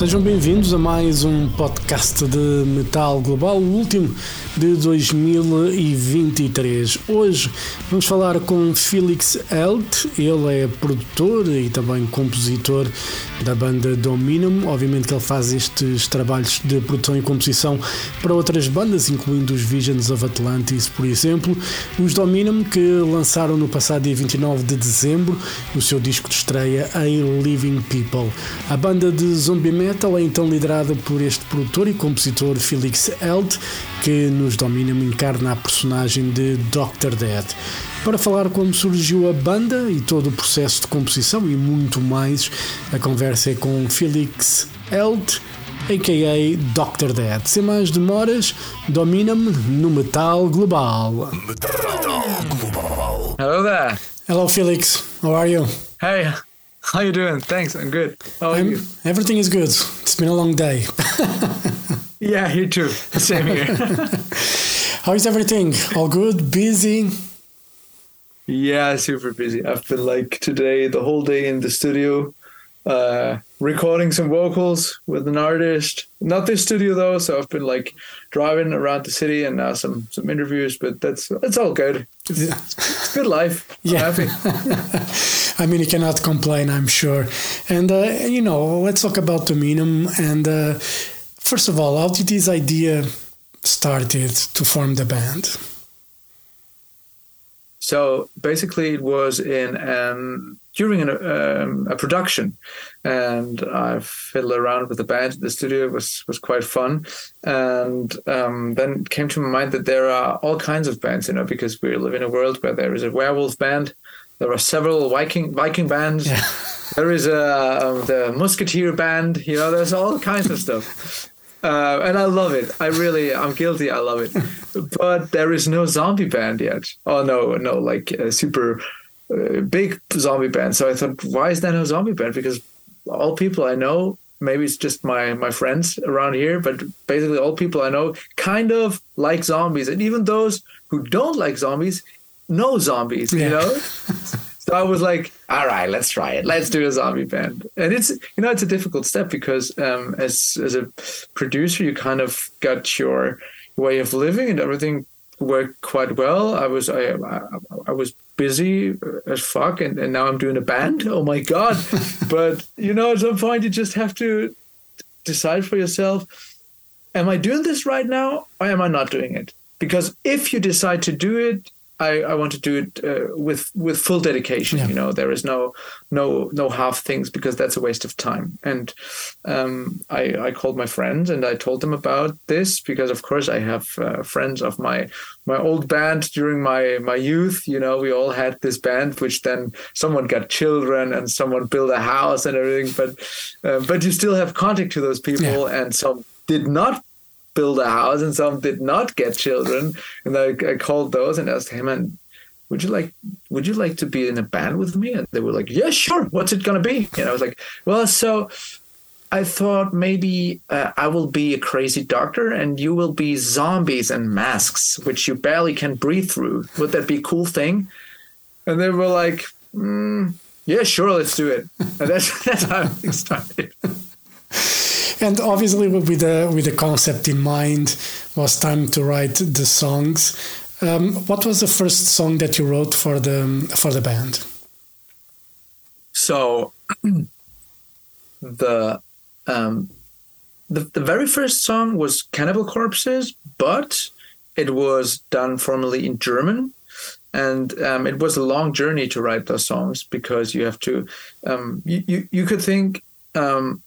Sejam bem-vindos a mais um podcast de Metal Global, o último de 2023. Hoje vamos falar com Felix Helt, ele é produtor e também compositor da banda Dominum. Obviamente que ele faz estes trabalhos de produção e composição para outras bandas, incluindo os Visions of Atlantis, por exemplo. Os Dominum que lançaram no passado dia 29 de dezembro o seu disco de estreia A Living People. A banda de zombie metal é então liderada por este produtor e compositor Felix Helt, que nos Dominum encarna a personagem de Dr. Dead. Para falar como surgiu a banda e todo o processo de composição e muito mais, a conversa é com Felix Helt, a.k.a. Dr. Dead. Sem mais demoras, Dominum no Metal Global. Metal Global. Hello there. Hello Felix, how are you? Hey, how you doing? Thanks, I'm good. How are you? I'm, everything is good. It's been a long day. Yeah, you too. Same here. How is everything? All good? Busy? Yeah, super busy. I've been like today the whole day in the studio, uh, recording some vocals with an artist. Not this studio though, so I've been like driving around the city and now some some interviews. But that's it's all good. It's, Yeah. it's good life. Yeah. I mean, you cannot complain, I'm sure. And, uh, you know, let's talk about Dominum. And uh, first of all, how did this idea started to form the band? So basically, it was in um, during an, um, a production, and I fiddled around with the band in the studio. It was was quite fun, and um, then it came to my mind that there are all kinds of bands, you know, because we live in a world where there is a werewolf band, there are several Viking Viking bands. Yeah. There is a um, the Musketeer band. You know, there's all kinds of stuff. Uh, and I love it. I really, I'm guilty. I love it. But there is no zombie band yet. Oh no, no, like a super uh, big zombie band. So I thought, why is there no zombie band? Because all people I know, maybe it's just my my friends around here, but basically all people I know kind of like zombies, and even those who don't like zombies know zombies. Yeah. You know. So I was like, all right, let's try it. Let's do a zombie band. And it's you know it's a difficult step because um, as as a producer, you kind of got your way of living and everything worked quite well. I was I I, I was busy as fuck, and, and now I'm doing a band. Oh my god! but you know, at some point, you just have to decide for yourself: Am I doing this right now, or am I not doing it? Because if you decide to do it, I, I want to do it uh, with with full dedication. Yeah. You know, there is no no no half things because that's a waste of time. And um, I I called my friends and I told them about this because of course I have uh, friends of my my old band during my my youth. You know, we all had this band, which then someone got children and someone built a house and everything. But uh, but you still have contact to those people, and some did not build a house and some did not get children. And I, I called those and asked him, and would you like would you like to be in a band with me? And they were like, yeah, sure. What's it gonna be? And I was like, well, so I thought maybe uh, I will be a crazy doctor and you will be zombies and masks, which you barely can breathe through. Would that be a cool thing? And they were like, mm, yeah, sure, let's do it. And that's that's how it started. And obviously, with the with the concept in mind, was time to write the songs. Um, what was the first song that you wrote for the for the band? So the um the, the very first song was Cannibal Corpses, but it was done formally in German. And um, it was a long journey to write those songs because you have to um, you, you, you could think um,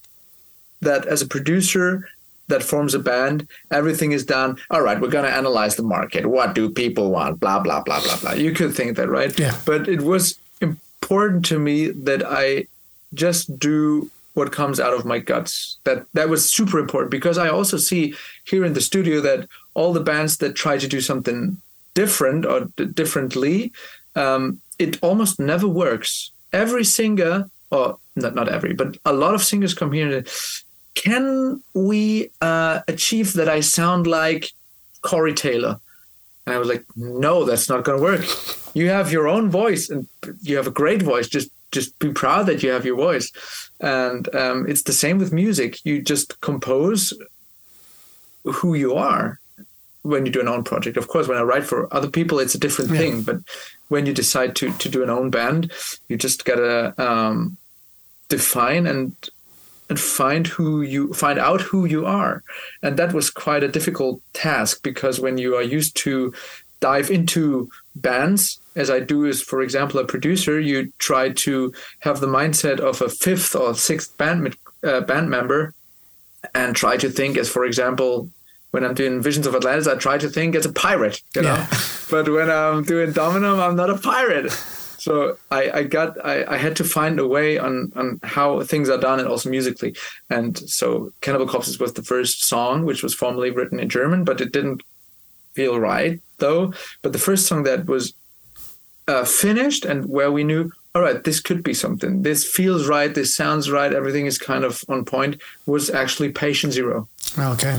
that as a producer that forms a band, everything is done. All right, we're going to analyze the market. What do people want? Blah, blah, blah, blah, blah. You could think that, right? Yeah. But it was important to me that I just do what comes out of my guts. That that was super important because I also see here in the studio that all the bands that try to do something different or d- differently, um, it almost never works. Every singer, or not not every, but a lot of singers come here and can we uh, achieve that I sound like Corey Taylor? And I was like, no, that's not going to work. You have your own voice and you have a great voice. Just just be proud that you have your voice. And um, it's the same with music. You just compose who you are when you do an own project. Of course, when I write for other people, it's a different Yeah. thing. But when you decide to to do an own band, you just gotta um, define and and find who you find out who you are. And that was quite a difficult task because when you are used to dive into bands as i do as for example a producer you try to have the mindset of a fifth or sixth band uh, band member and try to think as for example when i'm doing visions of atlantis i try to think as a pirate you know? Yeah. but when i'm doing dominum i'm not a pirate so I, I got I, I had to find a way on on how things are done and also musically. And so cannibal corpses was the first song which was formally written in german but it didn't feel right though. But the first song that was uh, finished and where we knew all right this could be something. This feels right. This sounds right. Everything is kind of on point was actually patient zero. Okay.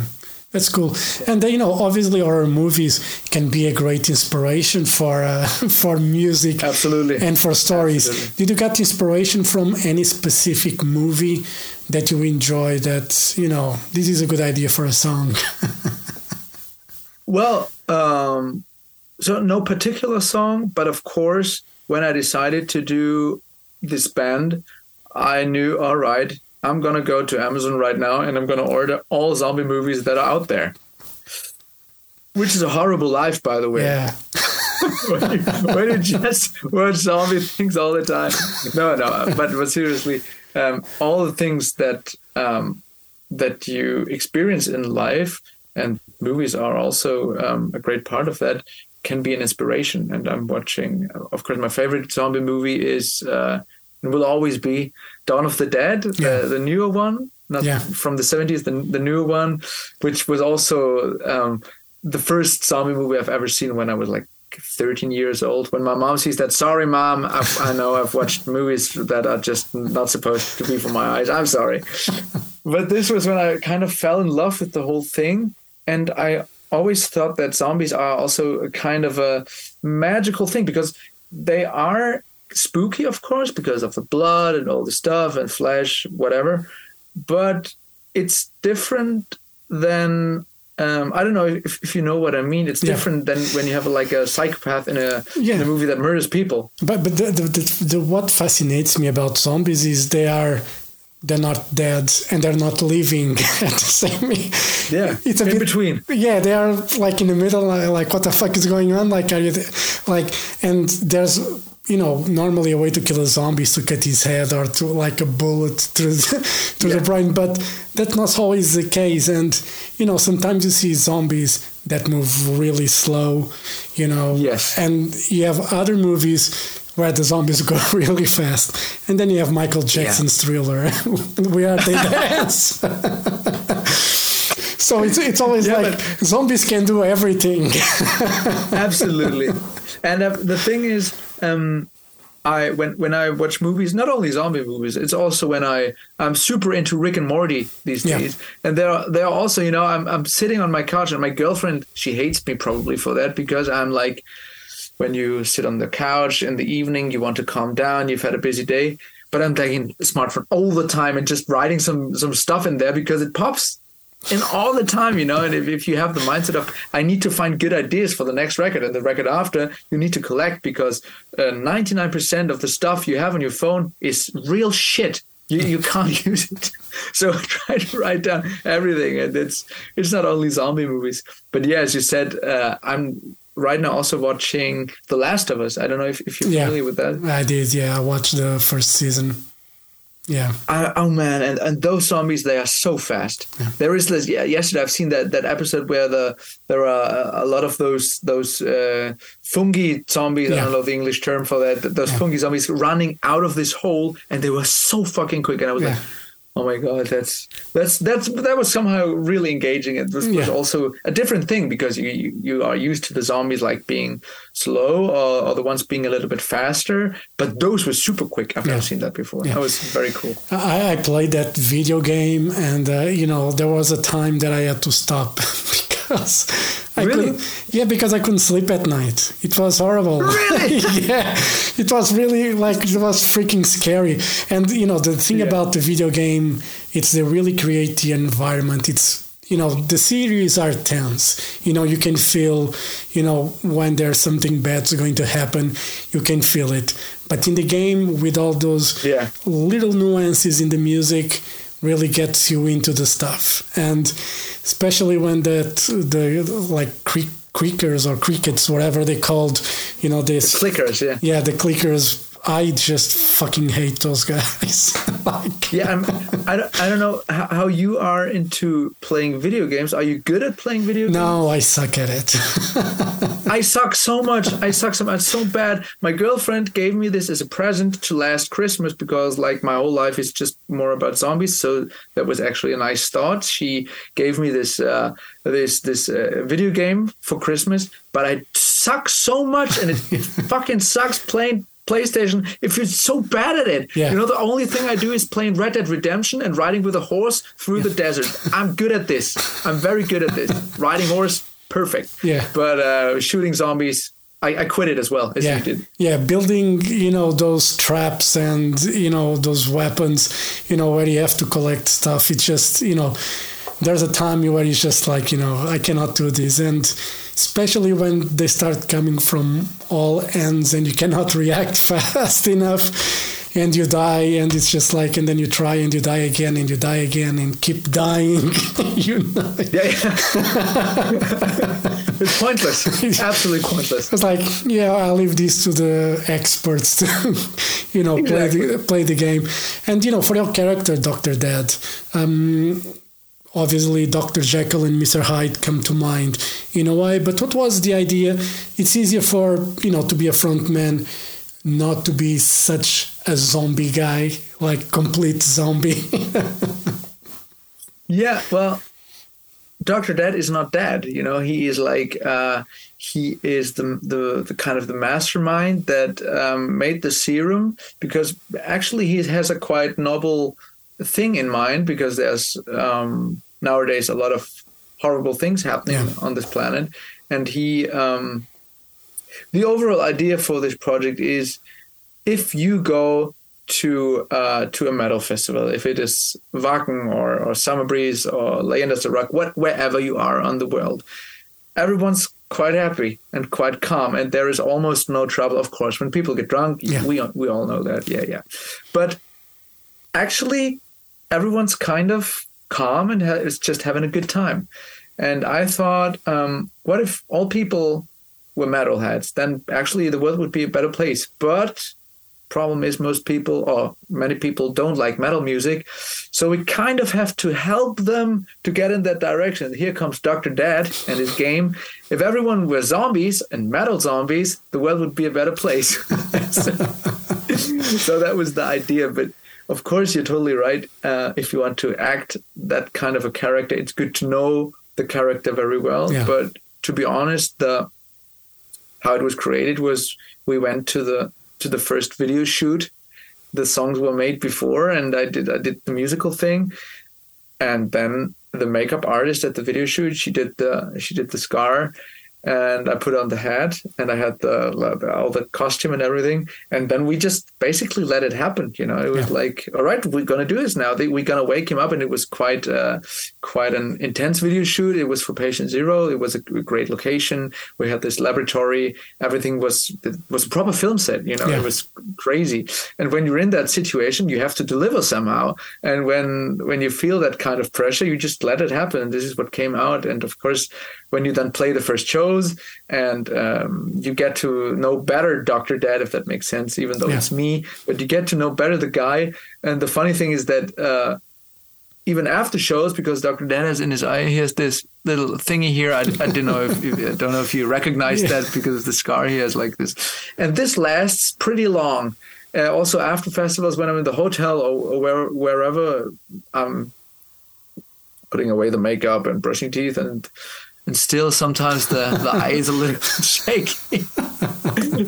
That's cool. And you know, obviously horror movies can be a great inspiration for uh, for music Absolutely. and for stories. Absolutely. Did you get inspiration from any specific movie that you enjoy that, you know, this is a good idea for a song? Well, um, so no particular song, but of course, when I decided to do this band, I knew, all right, I'm gonna go to Amazon right now and I'm gonna order all zombie movies that are out there. Which is a horrible life, by the way. yeah. when, you, you just watch zombie things all the time. No, no, but but seriously, um, all the things that um, that you experience in life and movies are also um, a great part of that can be an inspiration. And I'm watching, of course, my favorite zombie movie is uh, and will always be Dawn of the Dead, Yeah. the, the newer one, not Yeah. from the 70s, the, the newer one, which was also um, the first zombie movie I've ever seen when I was like 13 years old. When my mom sees that, sorry, mom, I've, I know I've watched movies that are just not supposed to be for my eyes. I'm sorry. but this was when I kind of fell in love with the whole thing. And I always thought that zombies are also a kind of a magical thing because they are spooky, of course, because of the blood and all the stuff and flesh, whatever. But it's different than um, I don't know if, if you know what I mean. It's Yeah. different than when you have like a psychopath in a, Yeah. in a movie that murders people. But but the, the, the, the what fascinates me about zombies is they are they're not dead and they're not living at the same. Yeah, it's a in bit, between. Yeah, they are like in the middle. Like, like, what the fuck is going on? Like, are you like? And there's you know normally a way to kill a zombie is to cut his head or to like a bullet through the, through Yeah. the brain, but that's not always the case. And you know sometimes you see zombies that move really slow. You know. Yes. And you have other movies where the zombies go really fast. And then you have Michael Jackson's thriller, We Are They Dance. so it's, it's always Yeah, like zombies can do everything. absolutely and uh, the thing is um i when when i watch movies not only zombie movies it's also when i i'm super into rick and morty these Yeah. days and they're they're also you know i'm i'm sitting on my couch and my girlfriend she hates me probably for that because i'm like when you sit on the couch in the evening you want to calm down you've had a busy day but i'm taking smartphone all the time and just writing some some stuff in there because it pops in all the time, you know. And if, if you have the mindset of I need to find good ideas for the next record and the record after, you need to collect because ninety nine percent of the stuff you have on your phone is real shit. You, you can't use it, so try to write down everything. And it's it's not only zombie movies, but yeah, as you said, uh, I'm right now also watching The Last of Us. I don't know if, if you're Yeah. familiar with that. I did, yeah. I watched the first season. Yeah. I, oh man, and, and those zombies they are so fast. There is this. Yeah, yesterday I've seen that that episode where the there are a lot of those those uh, fungi zombies. I don't know the English term for that. th- Those fungi zombies running out of this hole, and they were so fucking quick. And I was Yeah. like, oh my god, that's that's that's that was somehow really engaging. It was, was also a different thing because you, you you are used to the zombies like being slow or, or the ones being a little bit faster, but those were super quick. I've Yeah. never seen that before. Yeah. That was very cool. I, I played that video game, and uh, you know there was a time that I had to stop because I Really? couldn't. Yeah, because I couldn't sleep at night. It was horrible. Really? yeah, it was really like it was freaking scary. And you know the thing Yeah. about the video game, it's they really create the environment. It's you know the series are tense. You know you can feel, you know when there's something bad's going to happen, you can feel it. But in the game, with all those Yeah. little nuances in the music really gets you into the stuff and especially when that the like creak, creakers or crickets whatever they called you know this Clickers, yeah. yeah the clickers i just fucking hate those guys like Yeah, I'm, I, don't, I don't know how, you are into playing video games. Are you good at playing video games? no i suck at it I suck so much. I suck so much. So bad. My girlfriend gave me this as a present to last Christmas because, like, my whole life is just more about zombies. So that was actually a nice start. She gave me this uh, this this uh, video game for Christmas, but I suck so much, and it fucking sucks playing. PlayStation, if you're so bad at it, Yeah. you know, the only thing I do is playing Red Dead Redemption and riding with a horse through the desert. I'm good at this. I'm very good at this. Riding horse, perfect. Yeah. But uh, shooting zombies, I, I quit it as well as yeah you did. yeah building you know those traps and you know those weapons you know where you have to collect stuff it's just you know there's a time where it's just like you know i cannot do this and especially when they start coming from all ends and you cannot react fast enough and you die and it's just like and then you try and you die again and you die again and keep dying you know Yeah, yeah. it's pointless. it's Absolutely pointless. It's like, yeah, I'll leave this to the experts to, you know, play the play the game. And you know, for your character, Doctor Dead, um, obviously Doctor Jekyll and Mister Hyde come to mind in a way. But what was the idea? It's easier for you know to be a front man, not to be such a zombie guy, like complete zombie. Yeah, well, Doctor Dead is not dead. You know, he is like uh, he is the, the the kind of the mastermind that um, made the serum because actually he has a quite noble thing in mind because there's um, nowadays a lot of horrible things happening Yeah. on this planet, and he um, the overall idea for this project is if you go to uh, to a metal festival, if it is Wacken or, or Summer Breeze or Leyendas del Rock, what, wherever you are on the world, everyone's quite happy and quite calm, and there is almost no trouble. Of course, when people get drunk, Yeah. we we all know that, yeah, yeah. But actually, everyone's kind of calm and ha- is just having a good time. And I thought, um, what if all people were metalheads? Then actually, the world would be a better place. But problem is most people or many people don't like metal music so we kind of have to help them to get in that direction here comes dr dead and his game if everyone were zombies and metal zombies the world would be a better place so, so that was the idea but of course you're totally right uh, if you want to act that kind of a character it's good to know the character very well Yeah. but to be honest the how it was created was we went to the to the first video shoot. The songs were made before, and I did I did the musical thing, and then the makeup artist at the video shoot she did the she did the scar, and I put on the hat, and I had the, all the costume and everything, and then we just basically let it happen. You know, it was Yeah. like, all right, we're gonna do this now. We're gonna wake him up, and it was quite uh, quite an intense video shoot. It was for Patient Zero. It was a great location. We had this laboratory. Everything was it was a proper film set. You know, Yeah. it was crazy. And when you're in that situation, you have to deliver somehow. And when when you feel that kind of pressure, you just let it happen. And this is what came out. And of course, when you then play the first shows and um, you get to know better Doctor Dead, if that makes sense, even though Yeah. it's me, but you get to know better the guy. And the funny thing is that. Uh, even after shows, because Dr. Dead has in his eye, he has this little thingy here. I, I don't know if, if I don't know if you recognize Yeah. that because of the scar he has like this, and this lasts pretty long. Uh, also after festivals, when I'm in the hotel or, or where, wherever, I'm putting away the makeup and brushing teeth, and and still sometimes the, the eye is a little shaky.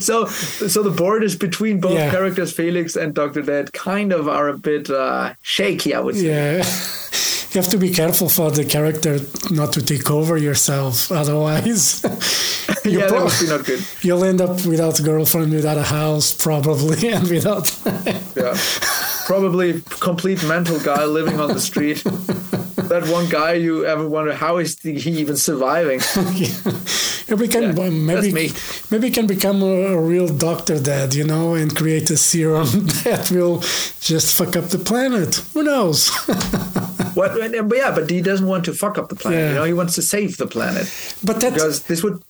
so so the borders between both Yeah. characters, characters, Felix and Dr. Dead, kind of are a bit uh, shaky, I would say. Yeah. you have to be careful for the character not to take over yourself. Otherwise, you yeah, that would be not good. you'll end up without a girlfriend, without a house, probably, and without. Yeah, probably complete mental guy living on the street. that one guy you ever wonder how is he even surviving? Maybe we can Yeah, maybe maybe can become a, a real doctor dad, you know, and create a serum that will just fuck up the planet. Who knows? What? But yeah, but he doesn't want to fuck up the planet. Yeah. You know, he wants to save the planet but that because this would.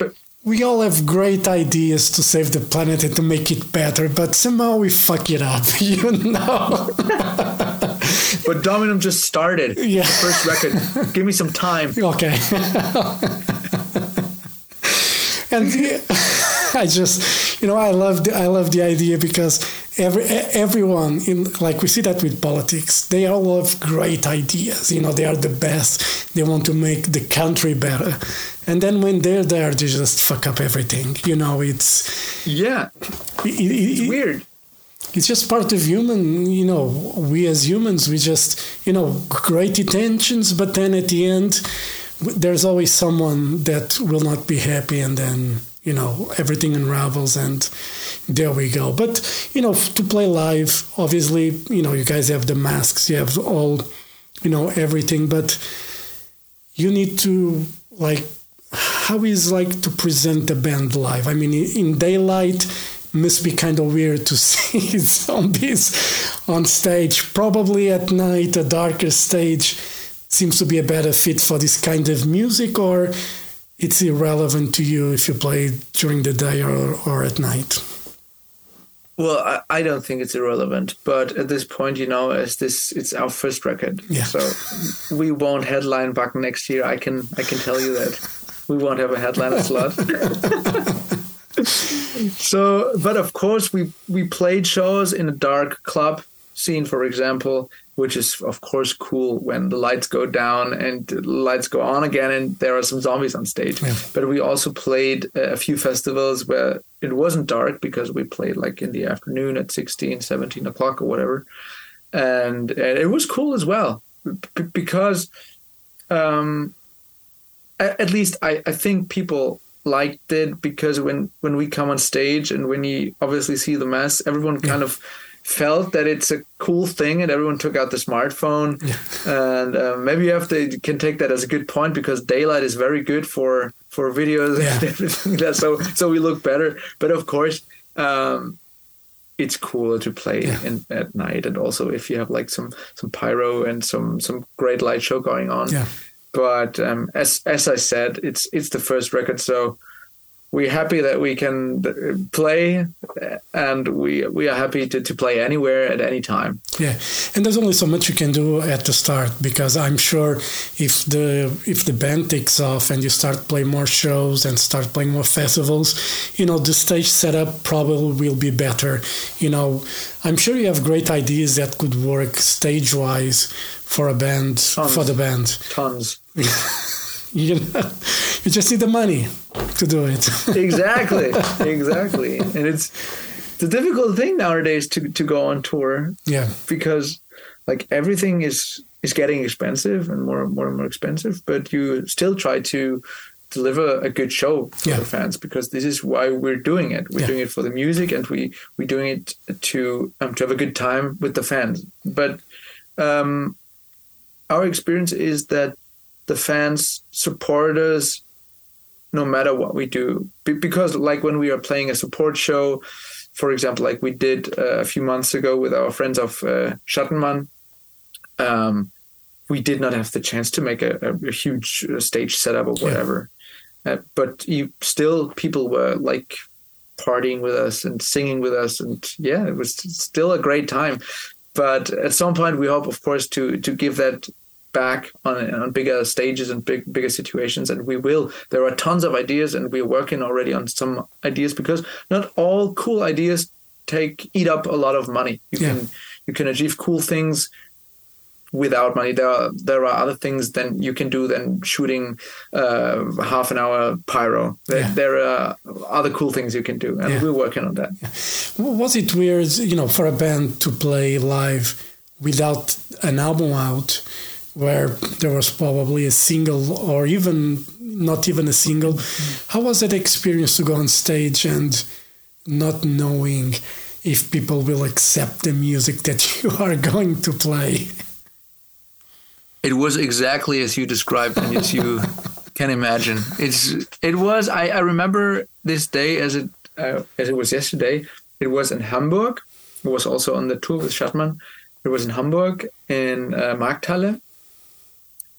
We all have great ideas to save the planet and to make it better, but somehow we fuck it up, you know. but Dominum just started. Yeah. First record. Give me some time. Okay. and I just, you know, I love the, I love the idea because every everyone in like we see that with politics, they all have great ideas. You know, they are the best. They want to make the country better, and then when they're there, they just fuck up everything. You know, it's Yeah, it, it, it- weird. it's just part of human you know we as humans we just you know great intentions but then at the end there's always someone that will not be happy and then you know everything unravels and there we go. But you know to play live obviously you know you guys have the masks you have all you know everything but you need to like how is like to present the band live? I mean in daylight must be kind of weird to see zombies on stage. Probably at night a darker stage seems to be a better fit for this kind of music or it's irrelevant to you if you play during the day or, or at night Well, I, I don't think it's irrelevant, but at this point, you know, as this it's our first record, Yeah. so we won't headline back next year. I can I can tell you that we won't have a headliner slot. so, but of course, we we played shows in a dark club scene, for example, which is of course cool when the lights go down and the lights go on again, and there are some zombies on stage. Yeah. But we also played a few festivals where it wasn't dark because we played like in the afternoon at 16, 17 o'clock or whatever. And, and it was cool as well b- because um, a- at least I, I think people liked it because when, when we come on stage and when you obviously see the mess, everyone kind of felt that it's a cool thing and everyone took out the smartphone. And uh, maybe you have to can take that as a good point because daylight is very good for for videos Yeah. and everything that. So so we look better. But of course um it's cooler to play Yeah. in at night and also if you have like some some pyro and some some great light show going on. Yeah. But um, as as I said, it's it's the first record, so we're happy that we can play, and we we are happy to, to play anywhere at any time. Yeah, and there's only so much you can do at the start because I'm sure if the if the band takes off and you start playing more shows and start playing more festivals, you know the stage setup probably will be better. You know, I'm sure you have great ideas that could work stage wise for a band for the band. Tons. You know, you just need the money to do it. exactly, exactly, and it's a difficult thing nowadays to to go on tour yeah, because like everything is is getting expensive and more and more and more expensive but you still try to deliver a good show for Yeah. the fans because this is why we're doing it we're Yeah. doing it for the music and we we're doing it to um, to have a good time with the fans but um our experience is that the fans support us no matter what we do. Be- because like when we are playing a support show for example like we did uh, a few months ago with our friends of uh, Schattenmann um, we did not have the chance to make a, a, a huge uh, stage setup or whatever. Uh, but you still people were like partying with us and singing with us and yeah it was still a great time. But at some point we hope of course to to give that back on on bigger stages and big bigger situations and we will there are tons of ideas and we're working already on some ideas because not all cool ideas take eat up a lot of money you Yeah. can you can achieve cool things without money there are there are other things than you can do than shooting uh, half an hour pyro there, Yeah. there are other cool things you can do and Yeah. we're working on that Was it weird, you know, for a band to play live without an album out? Where there was probably a single or even not even a single. How was that experience to go on stage and not knowing if people will accept the music that you are going to play? It was exactly as you described and as you can imagine. It's it was. I, I remember this day as it uh, as it was yesterday. It was in Hamburg. It was also on the tour with Schattenmann. It was in Hamburg in uh, Markthalle,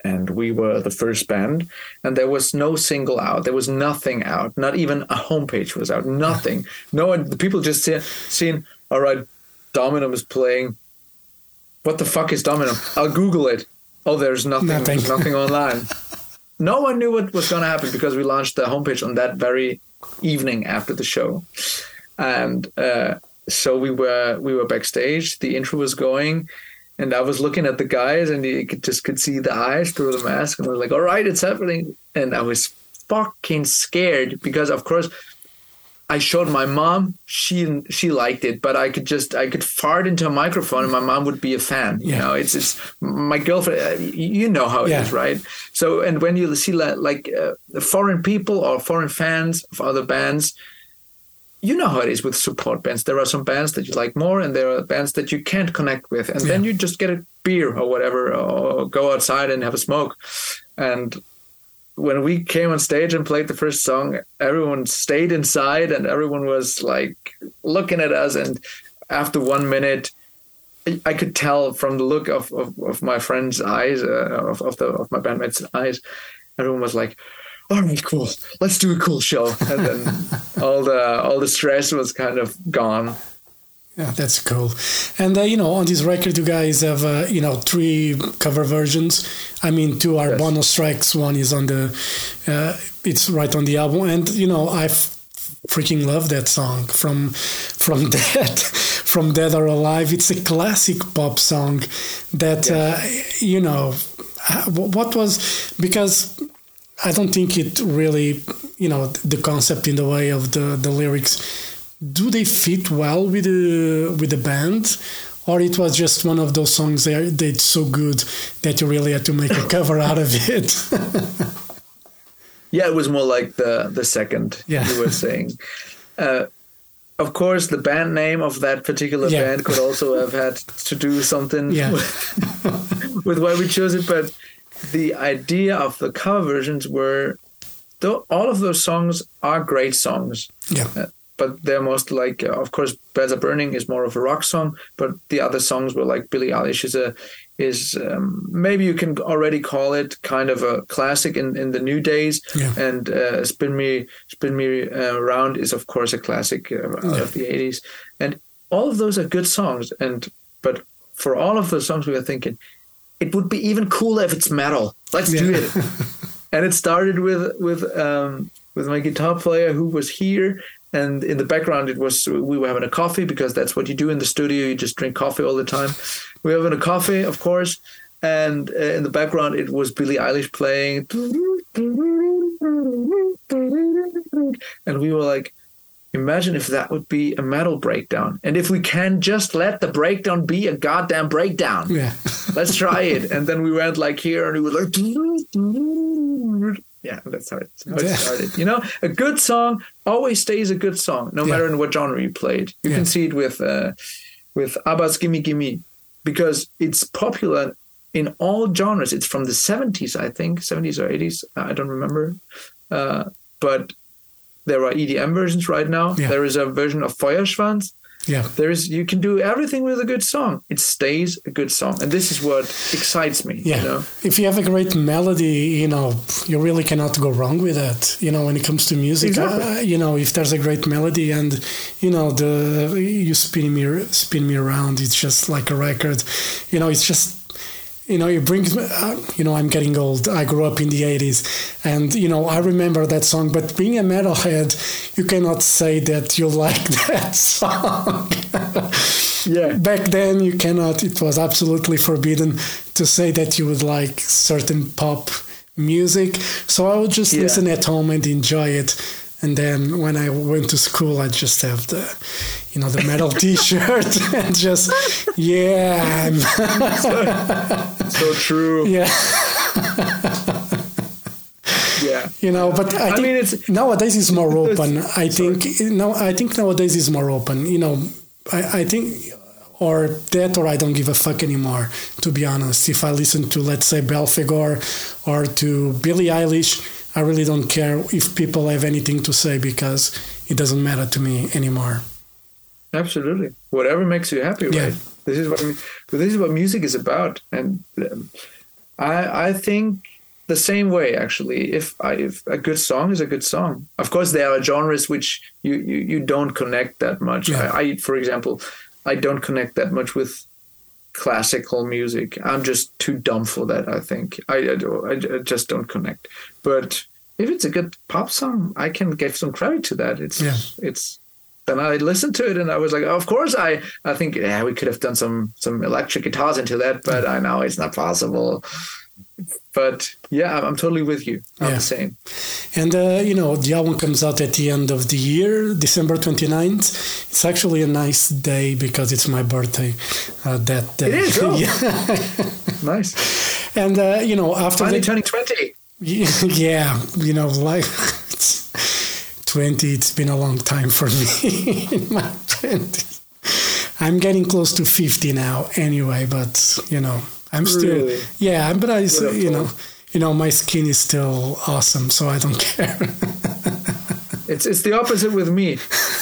and we were the first band. And there was no single out. There was nothing out. Not even a homepage was out. Nothing. No one. The people just see, seen. All right, Dominum is playing. What the fuck is Dominum? I'll Google it. Oh, there's nothing. Nothing. There's nothing online. No one knew what was going to happen because we launched the homepage on that very evening after the show, and uh, so we were we were backstage. The intro was going, and I was looking at the guys, and you could just could see the eyes through the mask, and I was like, "All right, it's happening," and I was fucking scared because, of course. I showed my mom. She she liked it, but I could just I could fart into a microphone, and my mom would be a fan. You Yeah. know, it's it's my girlfriend. uh, You know how it is, Yeah. right? So, and when you see like, like uh, foreign people or foreign fans of other bands, you know how it is with support bands. There are some bands that you like more, and there are bands that you can't connect with, and then you just get a beer or whatever, or go outside and have a smoke. And when we came on stage and played the first song, everyone stayed inside, and everyone was like looking at us. And after one minute, I- I could tell from the look of, of, of my friend's eyes, uh, of, of the of my bandmates' eyes, everyone was like, "All right, cool, let's do a cool show." And then all the all the stress was kind of gone. Yeah, that's cool. And uh, you know, on this record, you guys have uh, you know three cover versions. I mean, two are Yes. bonus tracks. One is on the, uh, it's right on the album, and you know, I freaking love that song from from Dead, from Dead or Alive. It's a classic pop song that uh, you know, uh, what was because I don't think it really, you know, the concept in the way of the the lyrics do they fit well with the with the band or it was just one of those songs they they're so good that you really had to make a cover out of it Yeah, it was more like the the second Yeah. you were saying. Uh, of course, the band name of that particular Yeah. band could also have had to do something Yeah. with, with why we chose it, but the idea of the cover versions were, though all of those songs are great songs, yeah. Uh, but they're most like, uh, of course, "Bells Are Burning" is more of a rock song, but the other songs were like Billie Eilish is a is um, maybe you can already call it kind of a classic in, in the new days, Yeah. and uh, "Spin Me Spin Me uh, Around" is of course a classic out of the '80s, and all of those are good songs. And but for all of those songs, we were thinking it would be even cooler if it's metal. Let's do it. and it started with with um, with my guitar player who was here. And in the background it was we were having a coffee because that's what you do in the studio. You just drink coffee all the time. We were having a coffee of course. And uh, in the background it was billie eilish playing. And we were like imagine if that would be a metal breakdown and if we can just let the breakdown be a goddamn breakdown yeah let's try it. And then we went like here and it was like, yeah, that's how it, how it Yeah. started. You know, a good song always stays a good song, no Yeah. matter in what genre you played. You Yeah. can see it with, uh, with Abba's Gimme Gimme because it's popular in all genres. It's from the 70s, I think, 70s or 80s. I don't remember. Uh, but there are EDM versions right now. Yeah. There is a version of Feuerschwanz. Yeah. There is you can do everything with a good song. It stays a good song. And this is what excites me yeah. you know? If you have a great melody you know you really cannot go wrong with that you know when it comes to music. Exactly. uh, you know if there's a great melody and you know the you spin me spin me around it's just like a record. You know it's just you know, it brings me, uh, you know, I'm getting old. I grew up in the 80s and, you know, I remember that song, but being a metalhead, you cannot say that you like that song. yeah Back then, you cannot, it was absolutely forbidden to say that you would like certain pop music. So I would just Yeah. listen at home and enjoy it. And then when I went to school, I just have the, you know, the metal T-shirt and just, yeah. So true. Yeah. Yeah. you know but i, I think mean, it's- nowadays it's more It's- open i think no i think nowadays is more open you know I, I think or that or i don't give a fuck anymore to be honest if i listen to let's say Belphegor or to billie eilish i really don't care if people have anything to say because it doesn't matter to me anymore Absolutely. Whatever makes you happy, Yeah. right? This is what this is what music is about, and um, I I think the same way actually. If I if a good song is a good song, of course there are genres which you you, you don't connect that much. Yeah. I, I for example, I don't connect that much with classical music. I'm just too dumb for that. I think I I, do- I I just don't connect. But if it's a good pop song, I can give some credit to that. It's Yeah. it's then I listened to it and I was like, of course I I think yeah we could have done some some electric guitars into that, but I know it's not possible. But yeah, I'm, I'm totally with you. I'm Yeah. the same. And, uh, you know, the album comes out at the end of the year, December 29th. It's actually a nice day because it's my birthday uh, that day. It is, oh. yeah. Nice. And, uh, you know, after Finally the, turning 20. yeah, you know, like 20, it's been a long time for me in my 20s. I'm getting close to 50 now anyway, but, you know, I'm still, Really? yeah, but I, you know, you know, my skin is still awesome, so I don't care. It's it's the opposite with me.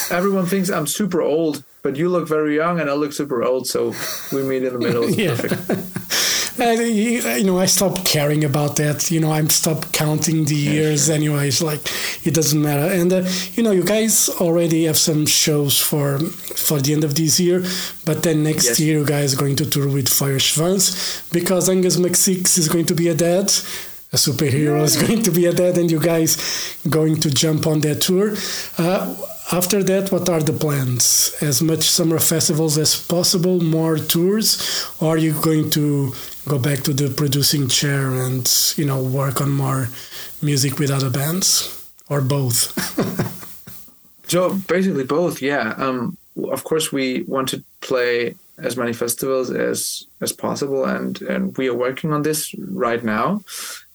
Everyone thinks I'm super old, but you look very young and I look super old, so we meet in the middle. It's Yeah. perfect. And, you know, I stopped caring about that. You know, I'm stopped counting the years anyway. It's like it doesn't matter. And uh, you know, you guys already have some shows for for the end of this year, but then next Yes. year you guys are going to tour with Feuerschwanz because Angus McSix is going to be a dad. A superhero is going to be a dad, and you guys going to jump on that tour. Uh, after that, what are the plans? As much summer festivals as possible, more tours, or are you going to go back to the producing chair and you know work on more music with other bands, or both? So basically both, yeah. Um, of course, we want to play as many festivals as as possible, and and we are working on this right now.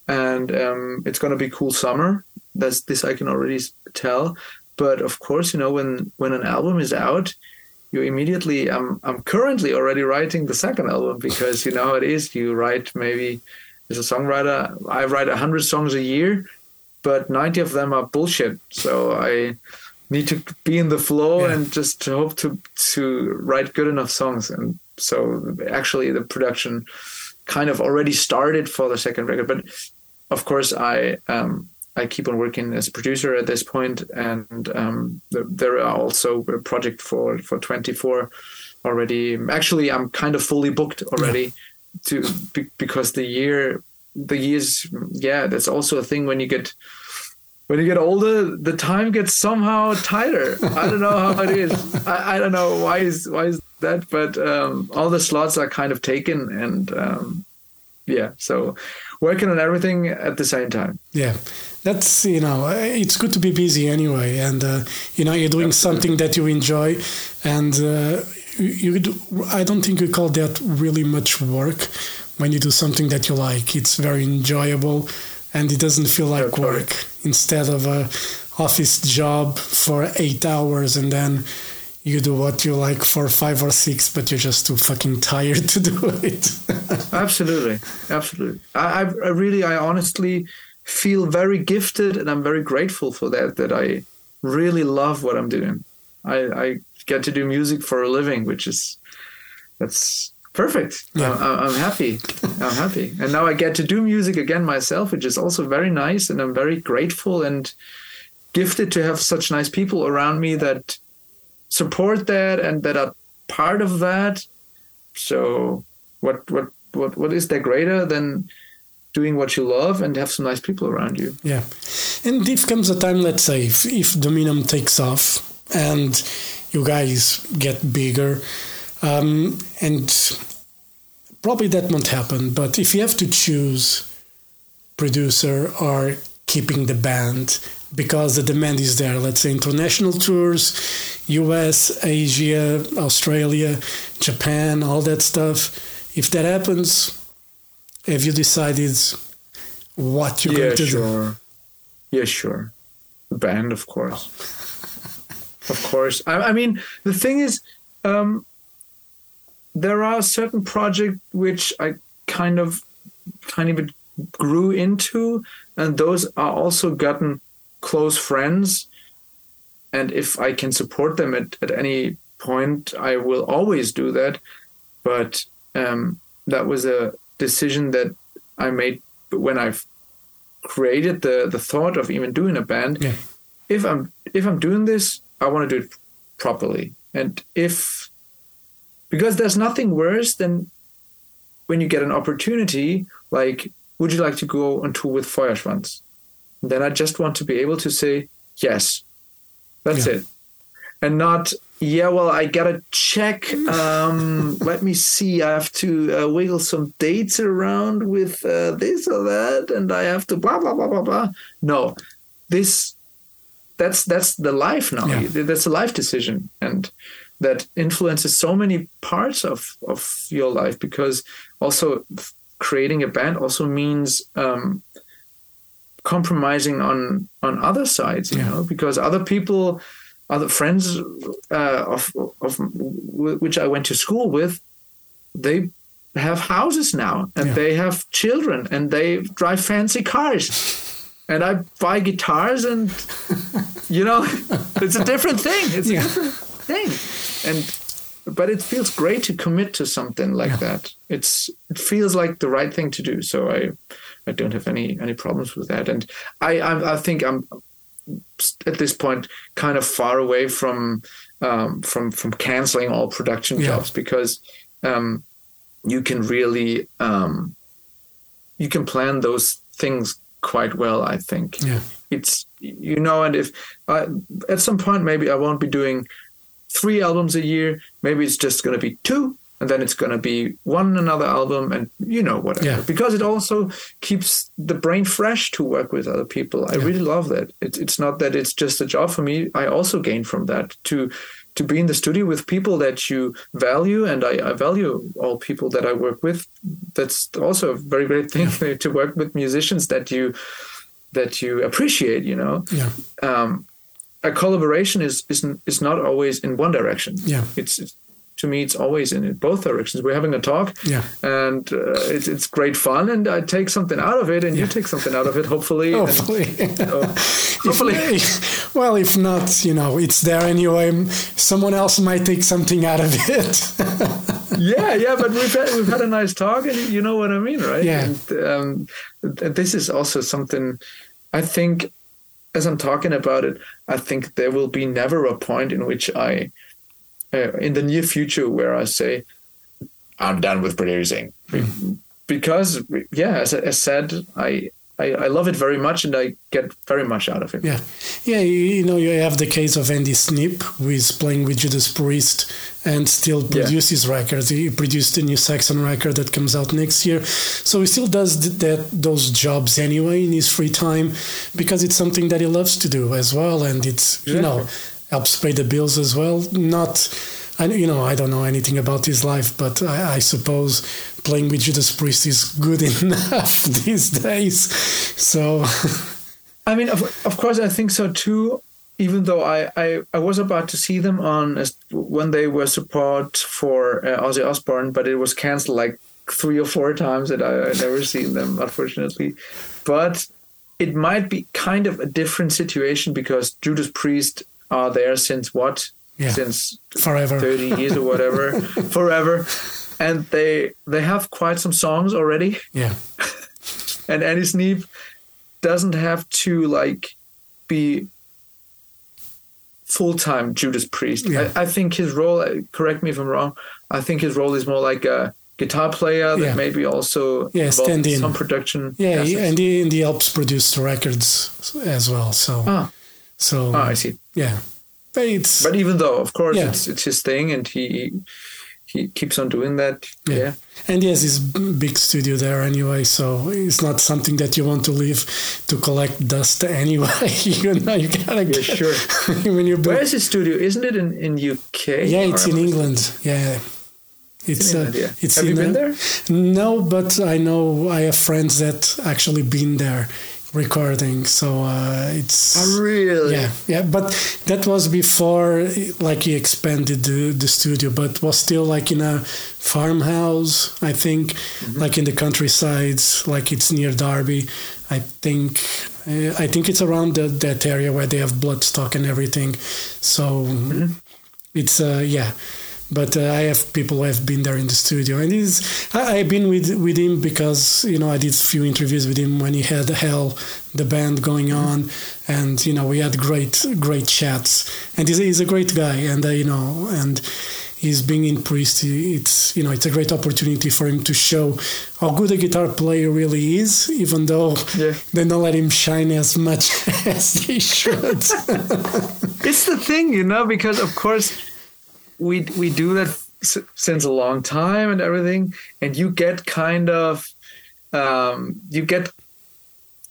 And um, it's going to be cool summer. That's this I can already tell. But of course, you know when when an album is out, you immediately. I'm I'm currently already writing the second album because you know how it is. You write maybe as a songwriter. I write hundred songs a year, but ninety of them are bullshit. So I need to be in the flow Yeah. and just hope to to write good enough songs and so actually the production kind of already started for the second record but of course i um i keep on working as a producer at this point and um th- there are also a project for for 24 already actually i'm kind of fully booked already to be, because the year the years yeah that's also a thing when you get when you get older, the time gets somehow tighter. I don't know how it is. I, I don't know why is why is that, but um, all the slots are kind of taken, and um, yeah, so working on everything at the same time. Yeah, that's you know it's good to be busy anyway, and uh, you know you're doing something that you enjoy, and uh, you, you do, I don't think you call that really much work when you do something that you like. It's very enjoyable, and it doesn't feel like work. Instead of a office job for eight hours and then you do what you like for five or six, but you're just too fucking tired to do it. Absolutely, absolutely. I, I, I really, I honestly feel very gifted, and I'm very grateful for that. That I really love what I'm doing. I, I get to do music for a living, which is that's perfect. Yeah. I'm, I'm happy. I'm happy, and now I get to do music again myself, which is also very nice, and I'm very grateful and gifted to have such nice people around me that support that and that are part of that. So what what what what is there greater than doing what you love and have some nice people around you? Yeah. And if comes a time, let's say, if, if Dominum takes off and you guys get bigger, um, and probably that won't happen, but if you have to choose producer or keeping the band because the demand is there, let's say international tours, US, Asia, Australia, Japan, all that stuff, if that happens, have you decided what you're yeah, going to do? sure. Yeah, sure. The band, of course. of course. I, I mean, the thing is, um, there are certain projects which I kind of, kind of grew into, and those are also gotten close friends. And if I can support them at, at any point, I will always do that. But um, that was a decision that I made when I've created the the thought of even doing a band. Yeah. If I'm if I'm doing this, I want to do it properly. And if because there's nothing worse than when you get an opportunity, like, would you like to go on tour with Feuerschwanz? Then I just want to be able to say yes. That's Yeah. it. And not yeah, well, I gotta check. Um, let me see. I have to uh, wiggle some dates around with uh, this or that, and I have to blah blah blah blah blah. No, this that's that's the life now. Yeah. That's a life decision, and that influences so many parts of of your life because also creating a band also means um, compromising on on other sides. You Yeah. know, because other people other friends uh, of of w- which I went to school with, they have houses now and Yeah. they have children and they drive fancy cars, and I buy guitars and you know it's a different thing. It's Yeah. a different thing, and but it feels great to commit to something like that. It's it feels like the right thing to do. So I I don't have any any problems with that, and I I, I think I'm at this point kind of far away from um, from from canceling all production Yeah. jobs because um, you can really um, you can plan those things quite well. I think Yeah. it's you know, and if I, at some point maybe I won't be doing three albums a year, maybe it's just going to be two. And then it's going to be one another album, and you know whatever. Yeah. Because it also keeps the brain fresh to work with other people. I really love that. It's it's not that it's just a job for me. I also gain from that to to be in the studio with people that you value, and I, I value all people that I work with. That's also a very great thing to work with musicians that you that you appreciate. You know, Yeah. um, a collaboration is is is not always in one direction. Yeah. It's, it's to me it's always in both directions. We're having a talk, Yeah. and uh, it's it's great fun, and I take something out of it, and you take something out of it, hopefully. and- Hopefully. so, hopefully. If- well, if not, you know, it's there anyway. Someone else might take something out of it. yeah, yeah, but we've had we've had a nice talk, and you know what I mean, right? Yeah. And, um, th- this is also something I think, as I'm talking about it, I think there will be never a point in which I, uh, in the near future, where I say, I'm done with producing, Mm-hmm. because yeah, as, I- as said, I. I, I love it very much and I get very much out of it. yeah. Yeah, you, you know, you have the case of Andy Sneap, who is playing with Judas Priest and still Yeah. produces records. He produced a new Saxon record that comes out next year. So he still does that those jobs anyway in his free time because it's something that he loves to do as well. And it's, you know, helps pay the bills as well. Not. I, you know, I don't know anything about his life, but I, I suppose playing with Judas Priest is good enough these days. So, I mean, of, of course, I think so too. Even though I, I, I was about to see them on when they were support for uh, Ozzy Osbourne, but it was canceled like three or four times, and I, I never seen them, unfortunately. But it might be kind of a different situation because Judas Priest are there since what? Yeah. Since forever. 30 years or whatever, forever. And they they have quite some songs already Yeah. and Andy Sneap doesn't have to like be full time Judas Priest. Yeah. I, I think his role. uh, Correct me if I'm wrong. I think his role is more like a guitar player that Yeah. maybe also Yeah, stand in. some production. Yeah, he, and he, and he helps produce the records as well. So, ah, so ah, I see. Yeah, but it's But even though, of course, Yeah. it's it's his thing, and he he keeps on doing that. Yeah. Yeah. and yes, his big studio there anyway. So it's not something that you want to leave to collect dust anyway. you know, you gotta Yeah, get sure. when you Where is his studio? Isn't it in in UK? Yeah, it's in England. Yeah, It's in uh, India. it's Have you in, been uh, there? No, but I know I have friends that actually been there recording. So uh, it's Oh, really? yeah, yeah. But that was before like he expanded the, the studio, but was still like in a farmhouse. I think, Mm-hmm. like in the countryside, like it's near Derby. I think. Uh, I think it's around the, that area where they have bloodstock and everything. So Mm-hmm. it's uh, yeah but uh, I have people who have been there in the studio, and he's I, I've been with with him because you know I did a few interviews with him when he had Hell, the band going on, and you know we had great great chats, and he's, he's a great guy, and uh, you know and. He's being in Priest. It's you know it's a great opportunity for him to show how good a guitar player really is, even though Yeah. they don't let him shine as much as they should. It's the thing, you know, because of course we we do that s- since a long time and everything, and you get kind of um, you get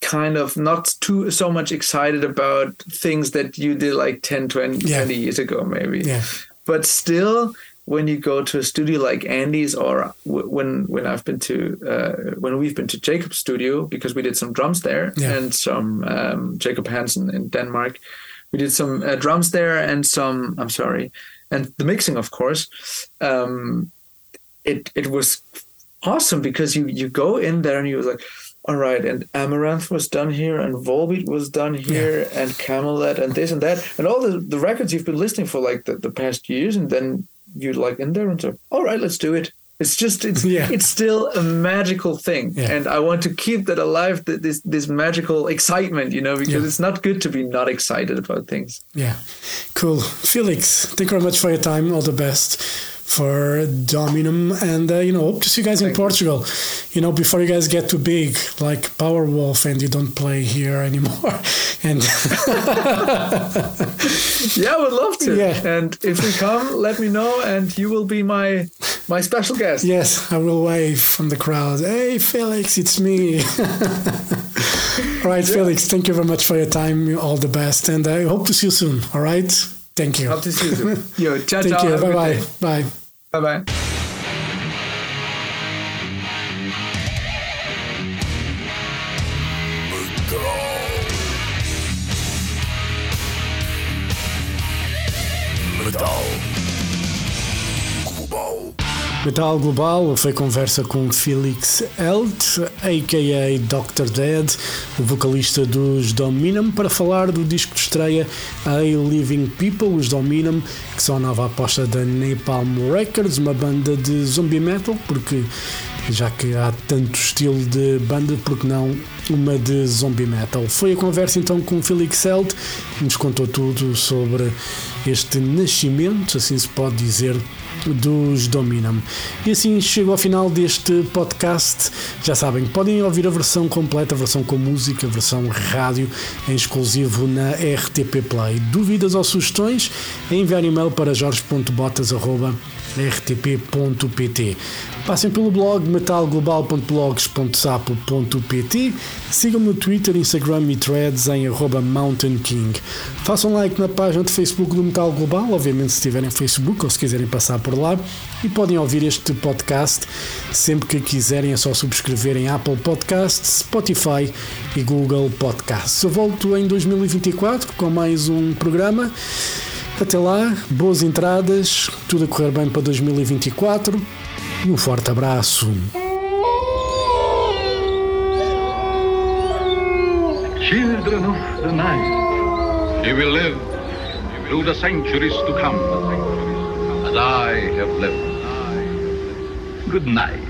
kind of not too so much excited about things that you did like 10 20, Yeah. 20 years ago maybe yeah, but still when you go to a studio like andy's or w- when when i've been to uh, when we've been to jacob's studio because we did some drums there Yeah. and some um, jacob hansen in denmark we did some uh, drums there and some i'm sorry and the mixing of course um, it it was awesome because you you go in there and you're like all right and amaranthe was done here and volbeat was done here and kamelot and this and that and all the, the records you've been listening for like the, the past years and then you're like in there and say all right let's do it it's just it's Yeah. it's still a magical thing Yeah. and i want to keep that alive th- this this magical excitement you know because Yeah. it's not good to be not excited about things Yeah, cool. Felix, thank you very much for your time. All the best for Dominum, and uh, you know, hope to see you guys in Thank you. Portugal. You know, before you guys get too big, like Powerwolf, and you don't play here anymore. And yeah i would love to Yeah. and if we come let me know and you will be my my special guest yes, I will wave from the crowd. Hey, Felix, it's me. all right, Felix, thank you very much for your time. All the best, and I hope to see you soon. All right, thank you. Hope to see you soon. Yo, ciao, Thank ciao. you. Bye bye. day. Bye. Bye bye. Metal Global foi conversa com Felix Helt, a.k.a. Dr. Dead, o vocalista dos Dominum, para falar do disco de estreia A Living People, os Dominum, que são a nova aposta da Napalm Records, uma banda de zombie metal, porque já que há tanto estilo de banda, porque não uma de zombie metal. Foi a conversa então com Felix Helt, que nos contou tudo sobre este nascimento, assim se pode dizer, dos Dominum. E assim chego ao final deste podcast. Já sabem, podem ouvir a versão completa, a versão com música, a versão rádio, em exclusivo na RTP Play. Dúvidas ou sugestões? Enviar e-mail para jorge.botas.rtp.pt. Passem pelo blog metalglobal.blogs.sapo.pt. Sigam-me no Twitter, Instagram e Threads em arroba Mountain King. Façam like na página de Facebook do Metal Global, obviamente se tiverem Facebook ou se quiserem passar por lá. E podem ouvir este podcast sempre que quiserem, é só subscrever em Apple Podcasts, Spotify e Google Podcasts. Eu volto em 2024 com mais um programa. Até lá, boas entradas, tudo a correr bem para 2024 e um forte abraço. Children of the night, you will live through the centuries to come, as I have lived. Good night.